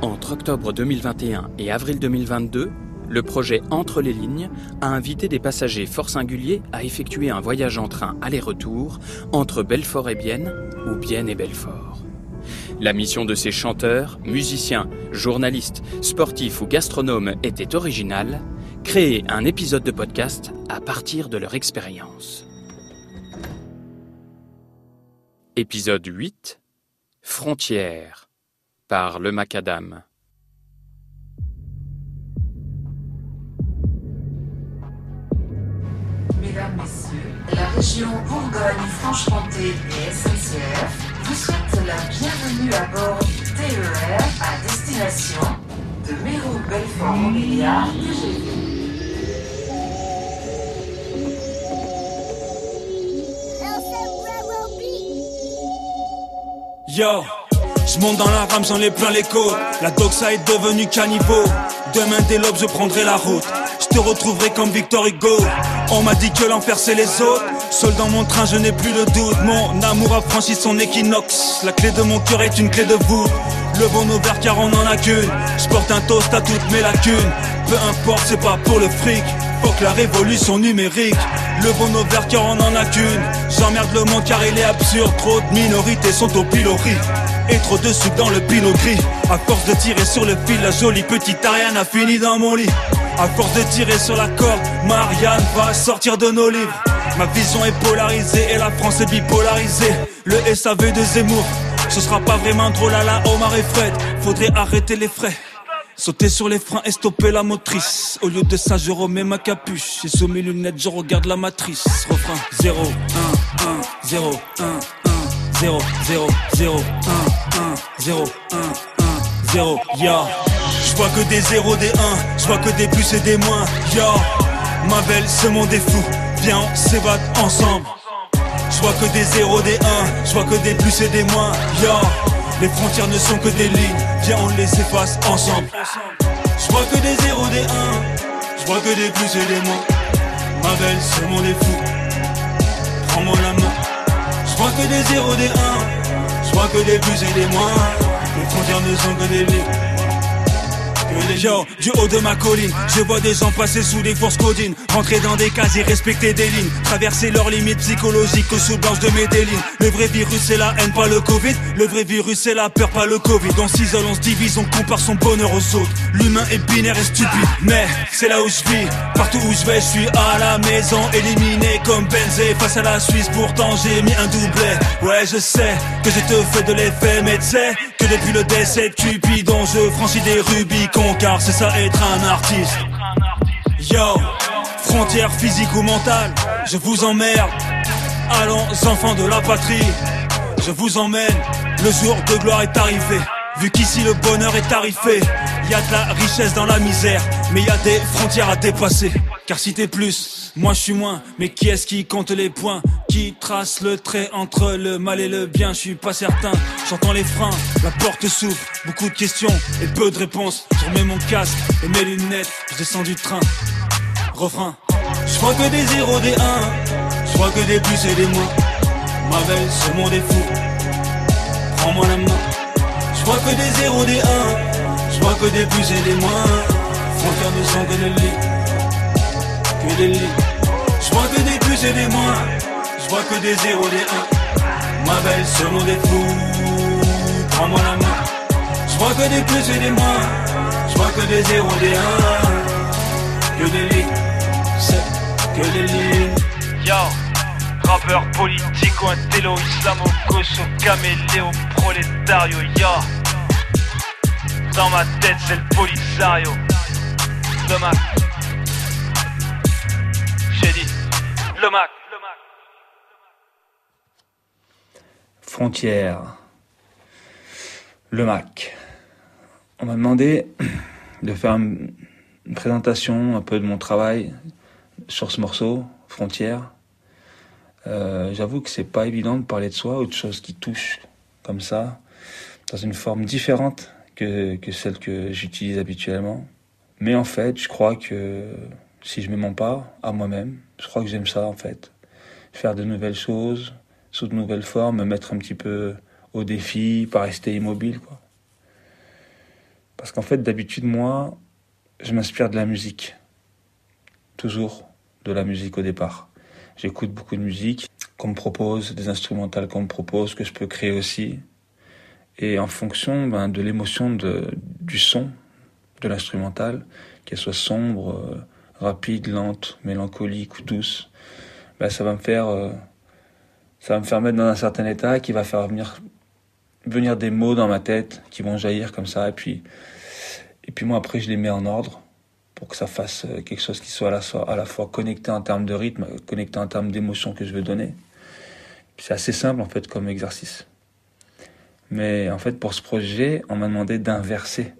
Entre octobre 2021 et avril 2022, le projet Entre les lignes a invité des passagers fort singuliers à effectuer un voyage en train aller-retour entre Belfort et Bienne ou Bienne et Belfort. La mission de ces chanteurs, musiciens, journalistes, sportifs ou gastronomes était originale, créer un épisode de podcast à partir de leur expérience. Épisode 8 Frontières par le Macadam. Mesdames, Messieurs, la région Bourgogne-Franche-Comté et SNCF vous souhaite la bienvenue à bord du TER à destination de Mérou-Belfort-Montbéliard TGV. Yo, je monte dans la rame, j'en ai plein les. La doxa est devenue caniveau. Demain dès l'aube, je prendrai la route. Je te retrouverai comme Victor Hugo. On m'a dit que l'enfer c'est les autres. Seul dans mon train, je n'ai plus le doute. Mon amour a franchi son équinoxe. La clé de mon cœur est une clé de voûte. Levons nos verres car on en a qu'une. Je porte un toast à toutes mes lacunes. Peu importe, c'est pas pour le fric. Faut que la révolution numérique. Levons nos verres car on en a qu'une. J'emmerde le monde car il est absurde. Trop de minorités sont au pilori. Et trop de sucre dans le pinot gris. À force de tirer sur le fil, la jolie petite Ariane a fini dans mon lit. À force de tirer sur la corde, Marianne va sortir de nos livres. Ma vision est polarisée et la France est bipolarisée. Le SAV de Zemmour, ce sera pas vraiment drôle à la Omar et Fred. Faudrait arrêter les frais. Sauter sur les freins et stopper la motrice. Au lieu de ça, je remets ma capuche. Et sous mes lunettes, je regarde la matrice. Refrain 0, 1, 1, 0, 1, 1, 0, 0, 0, 1, 1, 0, 1, 1, 0, ya. Je vois que des 0, des 1, je vois que des plus et des moins, ya. Ma belle, ce monde est fou, viens, on s'évade ensemble. Je que des 0, des 1, je vois que des plus et des moins, ya. Les frontières ne sont que des lignes, viens on les efface ensemble. Je vois que des 0, des 1, je vois que des plus et des moins. Ma belle, ce monde est fou, prends-moi la main. Vois que des 0, des 1, je vois que des plus et des moins. Les frontières ne sont que des lignes. Gens du haut de ma colline, je vois des gens passer sous des forces codines, rentrer dans des cases et respecter des lignes, traverser leurs limites psychologiques aux sous-blanches de Medellin. Le vrai virus c'est la haine, pas le Covid. Le vrai virus c'est la peur, pas le Covid. On s'isole, on se divise, on compare son bonheur aux autres. L'humain est binaire et stupide, mais c'est là où je vis. Partout où je vais, je suis à la maison, éliminé comme Benzé face à la Suisse. Pourtant j'ai mis un doublé. Ouais, je sais que je te fais de l'effet, mais tu que depuis le décès de Cupidon, je franchis des Rubicons, car c'est ça être un artiste. Yo, frontières physiques ou mentales, je vous emmerde. Allons, enfants de la patrie, je vous emmène. Le jour de gloire est arrivé. Vu qu'ici le bonheur est tarifé, y a de la richesse dans la misère, mais y a des frontières à dépasser. Car si t'es plus, moi je suis moins. Mais qui est-ce qui compte les points? Qui trace le trait entre le mal et le bien Je suis pas certain. J'entends les freins, la porte s'ouvre. Beaucoup de questions et peu de réponses. Je remets mon casque et mes lunettes. Je descends du train. Refrain. Je que des zéros, des 1 Je que des plus et des moins. Ma belle, ce monde est fou. Prends-moi la main. Je que des zéros, des 1 Je que des plus et des moins. Frontières ne sont que des. Que des lits. Je que des plus et des moins. Je vois que des zéros, des 1 Ma belle, ce monde est fou. Prends-moi la main. Je vois que des plus et des moins. Je vois que des zéros, des 1 Que des. C'est que des lits. Yo, rappeur politico, intello, islamo, gosso, caméléo, prolétario, yo. Dans ma tête, c'est le polisario. Le Mac. J'ai dit, le Mac. Frontières. Le Mac. On m'a demandé de faire une présentation un peu de mon travail sur ce morceau, Frontières. Euh, J'avoue que c'est pas évident de parler de soi ou de choses qui touchent comme ça, dans une forme différente que, que celle que j'utilise habituellement. Mais en fait, je crois que si je me mens pas à moi-même, je crois que j'aime ça en fait. Faire de nouvelles choses, sous de nouvelles formes, me mettre un petit peu au défi, pas rester immobile quoi. Parce qu'en fait, d'habitude, moi, je m'inspire de la musique. Toujours de la musique au départ. J'écoute beaucoup de musique qu'on me propose, des instrumentales qu'on me propose, que je peux créer aussi. Et en fonction ben, de l'émotion du son, de l'instrumental, qu'elle soit sombre, euh, rapide, lente, mélancolique ou douce, ben, ça va me faire euh, ça va me faire mettre dans un certain état qui va faire venir des mots dans ma tête qui vont jaillir comme ça et puis et puis moi après je les mets en ordre pour que ça fasse euh, quelque chose qui soit à la, fois connecté en termes de rythme, connecté en termes d'émotion que je veux donner. C'est assez simple en fait comme exercice. Mais en fait pour ce projet, on m'a demandé d'inverser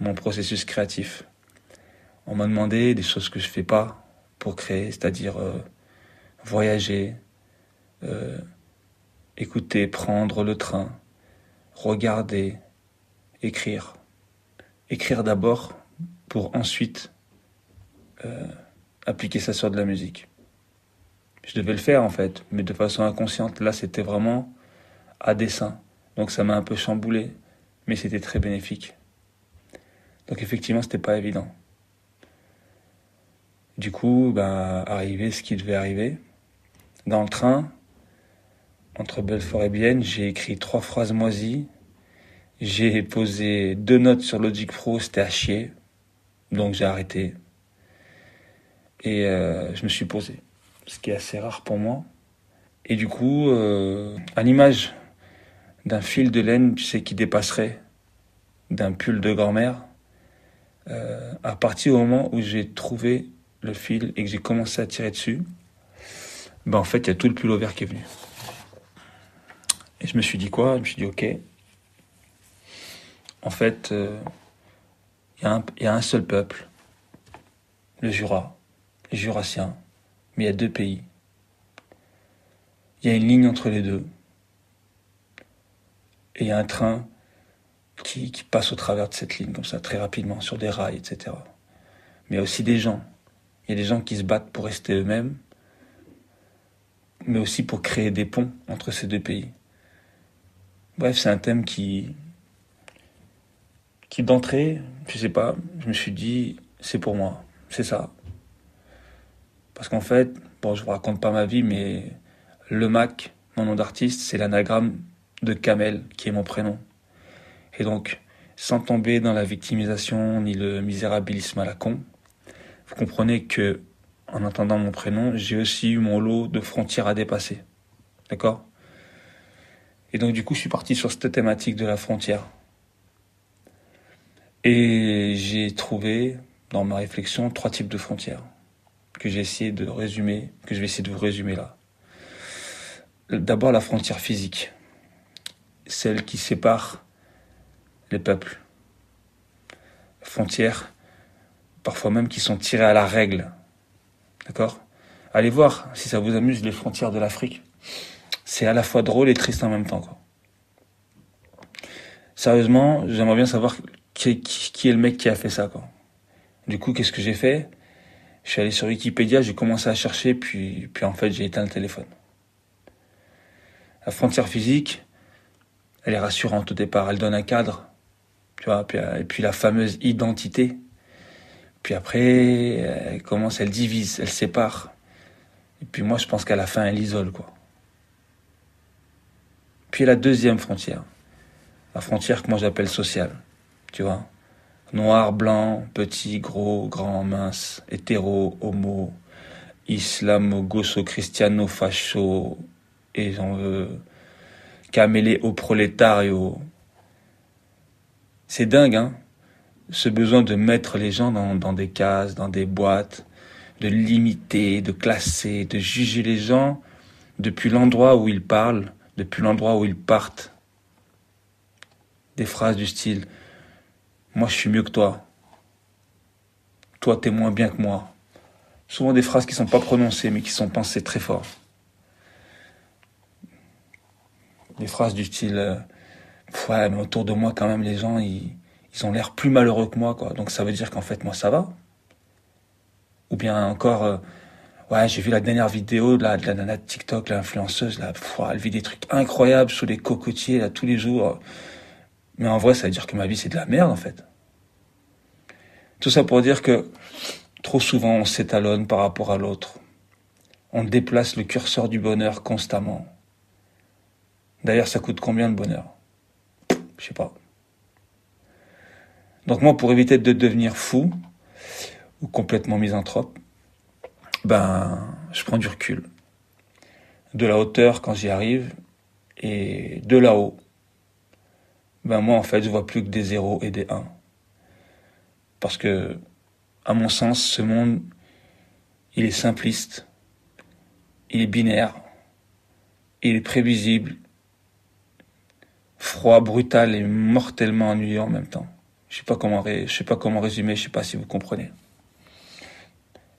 mon processus créatif. On m'a demandé des choses que je fais pas pour créer, c'est-à-dire euh, voyager, euh, écouter, prendre le train, regarder, écrire. Écrire d'abord pour ensuite euh, appliquer ça sur de la musique. Je devais le faire en fait, mais de façon inconsciente. Là, c'était vraiment à dessein. Donc ça m'a un peu chamboulé, mais c'était très bénéfique. Donc effectivement, c'était pas évident. Du coup, bah, arrivé ce qui devait arriver. Dans le train, entre Belfort et Bienne, j'ai écrit trois phrases moisies. J'ai posé deux notes sur Logic Pro, c'était à chier. Donc j'ai arrêté. Et euh, je me suis posé. Ce qui est assez rare pour moi. Et du coup, euh, à l'image d'un fil de laine, tu sais, qui dépasserait d'un pull de grand-mère, euh, à partir du moment où j'ai trouvé le fil et que j'ai commencé à tirer dessus, ben en fait, il y a tout le pull vert qui est venu. Et je me suis dit quoi? Je me suis dit, ok, en fait, euh, il y, a un seul peuple, le Jura, les Jurassiens, mais il y a deux pays. Il y a une ligne entre les deux. Et il y a un train qui, qui, passe au travers de cette ligne, comme ça, très rapidement, sur des rails, etc. Mais il y a aussi des gens. Il y a des gens qui se battent pour rester eux-mêmes, mais aussi pour créer des ponts entre ces deux pays. Bref, c'est un thème qui, qui d'entrée, je sais pas, je me suis dit, c'est pour moi, c'est ça. Parce qu'en fait, bon, je vous raconte pas ma vie, mais le Mac, mon nom d'artiste, c'est l'anagramme de Kamel, qui est mon prénom. Et donc, sans tomber dans la victimisation ni le misérabilisme à la con, vous comprenez que, en entendant mon prénom, j'ai aussi eu mon lot de frontières à dépasser. D'accord? Et donc du coup, je suis parti sur cette thématique de la frontière. Et j'ai trouvé dans ma réflexion trois types de frontières que j'ai essayé de résumer, que je vais essayer de vous résumer là. D'abord la frontière physique, celle qui sépare les peuples. Frontières, parfois même qui sont tirées à la règle. D'accord? Allez voir si ça vous amuse les frontières de l'Afrique c'est à la fois drôle et triste en même temps. Quoi. Sérieusement, j'aimerais bien savoir qui, est le mec qui a fait ça. Quoi. Du coup, qu'est-ce que j'ai fait? Je suis allé sur Wikipédia, j'ai commencé à chercher, puis, puis en fait, j'ai éteint le téléphone. La frontière physique, elle est rassurante au départ, elle donne un cadre, tu vois, et puis la fameuse identité. Puis après, elle commence, elle divise, elle sépare. Et puis moi, je pense qu'à la fin, elle isole, quoi. Puis la deuxième frontière, la frontière que moi j'appelle sociale, tu vois. Noir, blanc, petit, gros, grand, mince, hétéro, homo, islamo, gosso, cristiano, facho, et j'en veux, camélé au prolétario. C'est dingue, hein, ce besoin de mettre les gens dans, dans des cases, dans des boîtes, de limiter, de classer, de juger les gens depuis l'endroit où ils parlent, depuis l'endroit où ils partent. Des phrases du style Moi je suis mieux que toi. Toi t'es moins bien que moi. Souvent des phrases qui sont pas prononcées mais qui sont pensées très fort. Des phrases du style euh, Ouais, mais autour de moi quand même les gens ils, ils ont l'air plus malheureux que moi quoi. Donc ça veut dire qu'en fait moi ça va. Ou bien encore euh, Ouais, j'ai vu la dernière vidéo la, de la nana de TikTok, l'influenceuse, là, elle vit des trucs incroyables sous les cocotiers, là, tous les jours. Mais en vrai, ça veut dire que ma vie, c'est de la merde, en fait. Tout ça pour dire que trop souvent on s'étalonne par rapport à l'autre. On déplace le curseur du bonheur constamment. D'ailleurs, ça coûte combien le bonheur? Je sais pas. Donc moi, pour éviter de devenir fou ou complètement misanthrope, ben, je prends du recul. De la hauteur quand j'y arrive et de là-haut, ben moi en fait je vois plus que des zéros et des 1. Parce que, à mon sens, ce monde, il est simpliste, il est binaire, il est prévisible, froid, brutal et mortellement ennuyeux en même temps. Je sais pas comment, je sais pas comment résumer, je sais pas si vous comprenez.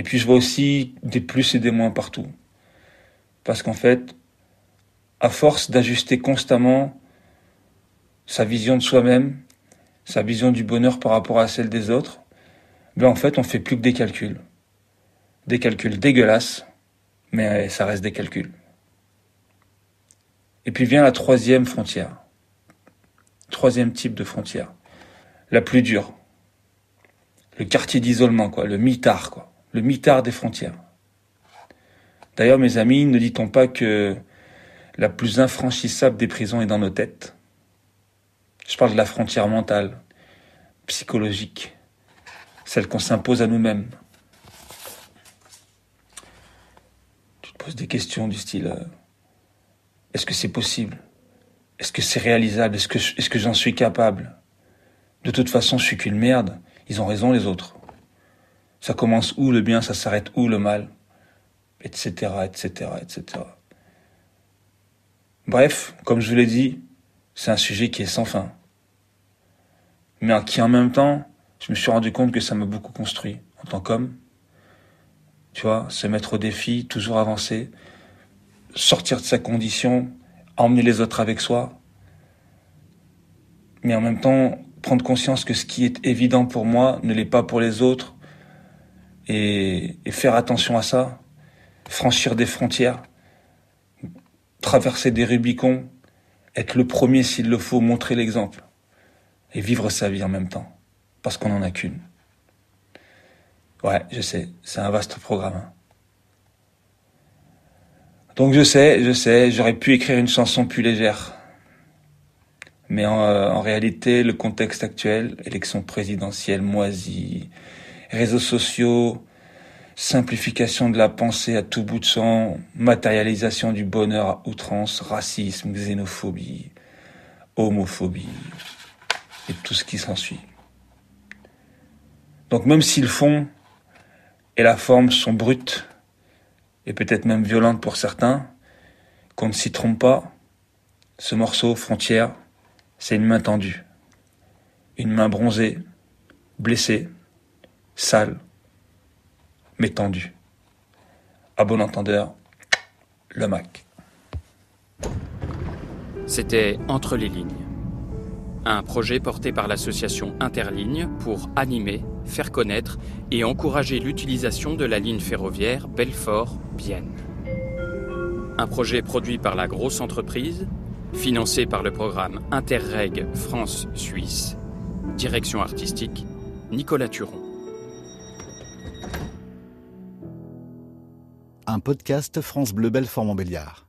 Et puis je vois aussi des plus et des moins partout. Parce qu'en fait, à force d'ajuster constamment sa vision de soi-même, sa vision du bonheur par rapport à celle des autres, ben en fait on fait plus que des calculs. Des calculs dégueulasses, mais ça reste des calculs. Et puis vient la troisième frontière. Troisième type de frontière la plus dure. Le quartier d'isolement, quoi, le mitard, quoi, le mitard des frontières. D'ailleurs, mes amis, ne dit-on pas que la plus infranchissable des prisons est dans nos têtes? Je parle de la frontière mentale, psychologique, celle qu'on s'impose à nous-mêmes. Tu te poses des questions du style euh, est-ce que c'est possible? Est-ce que c'est réalisable? Est-ce que, est-ce que j'en suis capable? De toute façon, je suis qu'une merde. Ils ont raison, les autres. Ça commence où le bien, ça s'arrête où le mal, etc., etc., etc. Bref, comme je vous l'ai dit, c'est un sujet qui est sans fin. Mais qui en même temps, je me suis rendu compte que ça m'a beaucoup construit en tant qu'homme. Tu vois, se mettre au défi, toujours avancer, sortir de sa condition, emmener les autres avec soi. Mais en même temps, prendre conscience que ce qui est évident pour moi ne l'est pas pour les autres et, faire attention à ça, franchir des frontières, traverser des Rubicons, être le premier s'il le faut, montrer l'exemple et vivre sa vie en même temps, parce qu'on n'en a qu'une. Ouais, je sais, c'est un vaste programme. Hein. Donc je sais, je sais, j'aurais pu écrire une chanson plus légère. Mais euh, en, réalité, le contexte actuel, élection présidentielle moisie, réseaux sociaux, simplification de la pensée à tout bout de champ, matérialisation du bonheur à outrance, racisme, xénophobie, homophobie et tout ce qui s'ensuit. Donc même si le fond et la forme sont brutes et peut-être même violentes pour certains, qu'on ne s'y trompe pas, ce morceau frontière c'est une main tendue. Une main bronzée, blessée, sale, mais tendue. À bon entendeur, le Mac. C'était Entre les lignes, un projet porté par l'association Interligne pour animer, faire connaître et encourager l'utilisation de la ligne ferroviaire Belfort-Bienne. Un projet produit par la grosse entreprise financé par le programme Interreg France-Suisse. Direction artistique, Nicolas Turon. Un podcast France Bleu Belfort Montbéliard.